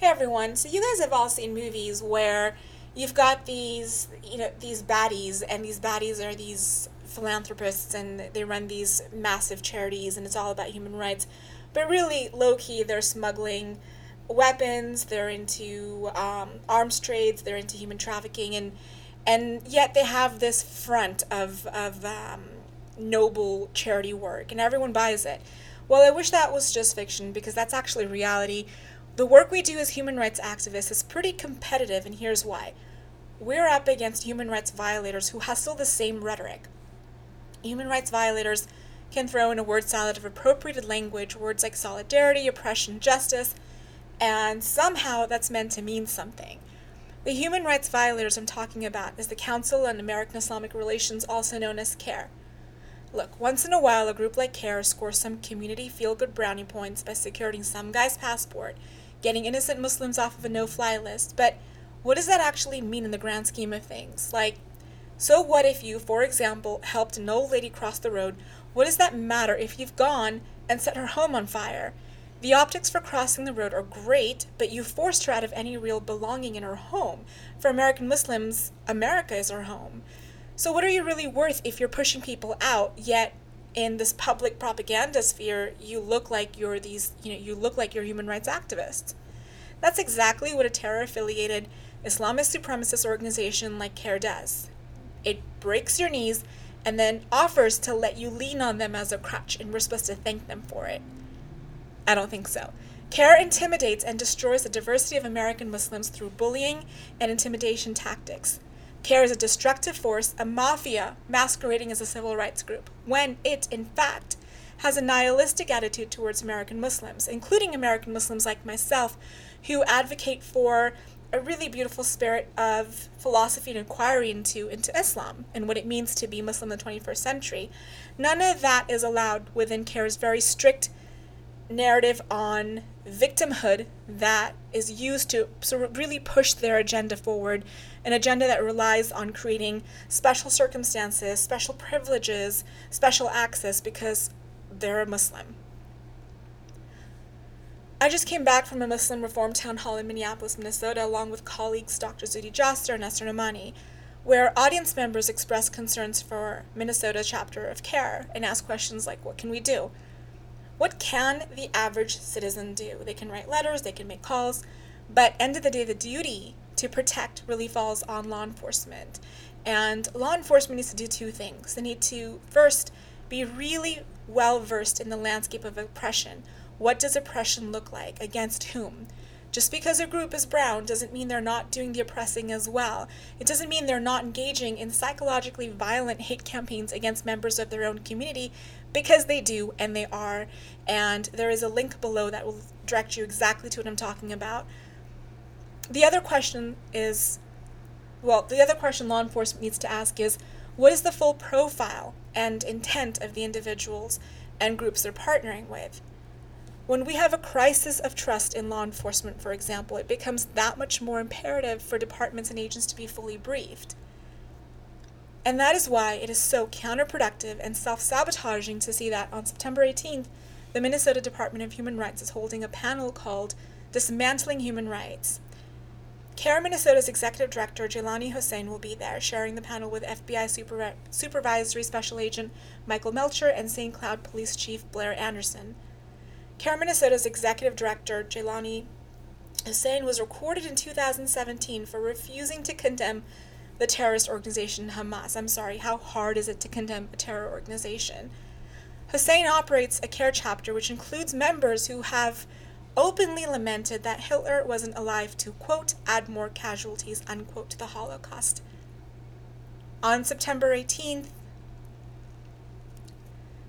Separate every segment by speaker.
Speaker 1: Hey everyone. So you guys have all seen movies where you've got these, you know, these baddies and these baddies are these philanthropists and they run these massive charities and it's all about human rights. But really low key they're smuggling weapons, they're into um, arms trades, they're into human trafficking and and yet they have this front of of um, noble charity work and everyone buys it. Well, I wish that was just fiction because that's actually reality the work we do as human rights activists is pretty competitive, and here's why. We're up against human rights violators who hustle the same rhetoric. Human rights violators can throw in a word salad of appropriated language, words like solidarity, oppression, justice, and somehow that's meant to mean something. The human rights violators I'm talking about is the Council on American Islamic Relations, also known as CAIR. Look, once in a while, a group like CAIR scores some community feel good brownie points by securing some guy's passport getting innocent Muslims off of a no fly list, but what does that actually mean in the grand scheme of things? Like, so what if you, for example, helped an old lady cross the road? What does that matter if you've gone and set her home on fire? The optics for crossing the road are great, but you forced her out of any real belonging in her home. For American Muslims, America is her home. So, what are you really worth if you're pushing people out, yet in this public propaganda sphere, you look like you're these, you know, you look like you're human rights activists. That's exactly what a terror affiliated Islamist supremacist organization like CAIR does. It breaks your knees and then offers to let you lean on them as a crutch, and we're supposed to thank them for it. I don't think so. CAIR intimidates and destroys the diversity of American Muslims through bullying and intimidation tactics. CAIR is a destructive force, a mafia masquerading as a civil rights group, when it, in fact, has a nihilistic attitude towards American Muslims, including American Muslims like myself, who advocate for a really beautiful spirit of philosophy and inquiry into, into Islam and what it means to be Muslim in the 21st century. None of that is allowed within CAIR's very strict narrative on victimhood that is used to sort of really push their agenda forward an agenda that relies on creating special circumstances, special privileges, special access because they're a Muslim. I just came back from a Muslim Reform Town Hall in Minneapolis, Minnesota, along with colleagues Dr. Zuhdi Jasser and Asra Nomani, where audience members expressed concerns for Minnesota chapter of CAIR and asked questions like, what can we do? What can the average citizen do? They can write letters, they can make calls, but end of the day, the duty to protect really falls on law enforcement. And law enforcement needs to do two things. They need to first be really well versed in the landscape of oppression. What does oppression look like? Against whom? Just because a group is brown doesn't mean they're not doing the oppressing as well. It doesn't mean they're not engaging in psychologically violent hate campaigns against members of their own community because they do and they are. And there is a link below that will direct you exactly to what I'm talking about. The other question is well, the other question law enforcement needs to ask is what is the full profile and intent of the individuals and groups they're partnering with? When we have a crisis of trust in law enforcement, for example, it becomes that much more imperative for departments and agents to be fully briefed. And that is why it is so counterproductive and self sabotaging to see that on September 18th, the Minnesota Department of Human Rights is holding a panel called Dismantling Human Rights. CAIR Minnesota's executive director, Jaylani Hussein, will be there, sharing the panel with FBI Super- Supervisory Special Agent Michael Melcher and St. Cloud Police Chief Blair Anderson. CAIR Minnesota's executive director, Jaylani Hussein, was recorded in 2017 for refusing to condemn the terrorist organization Hamas. I'm sorry, how hard is it to condemn a terror organization? Hussein operates a CAIR chapter which includes members who have openly lamented that Hitler wasn't alive to, quote, add more casualties, unquote, to the Holocaust. On September 18th,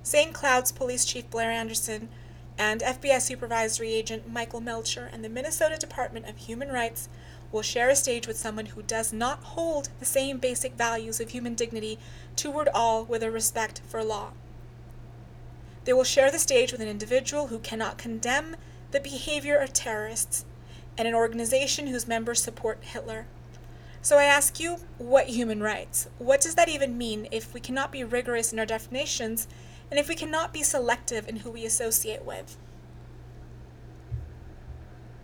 Speaker 1: St. Cloud's Police Chief Blair Anderson and FBI Supervisory Agent Michael Melcher and the Minnesota Department of Human Rights will share a stage with someone who does not hold the same basic values of human dignity toward all with a respect for law. They will share the stage with an individual who cannot condemn the behavior of terrorists, and an organization whose members support Hitler. So I ask you, what human rights? What does that even mean if we cannot be rigorous in our definitions and if we cannot be selective in who we associate with?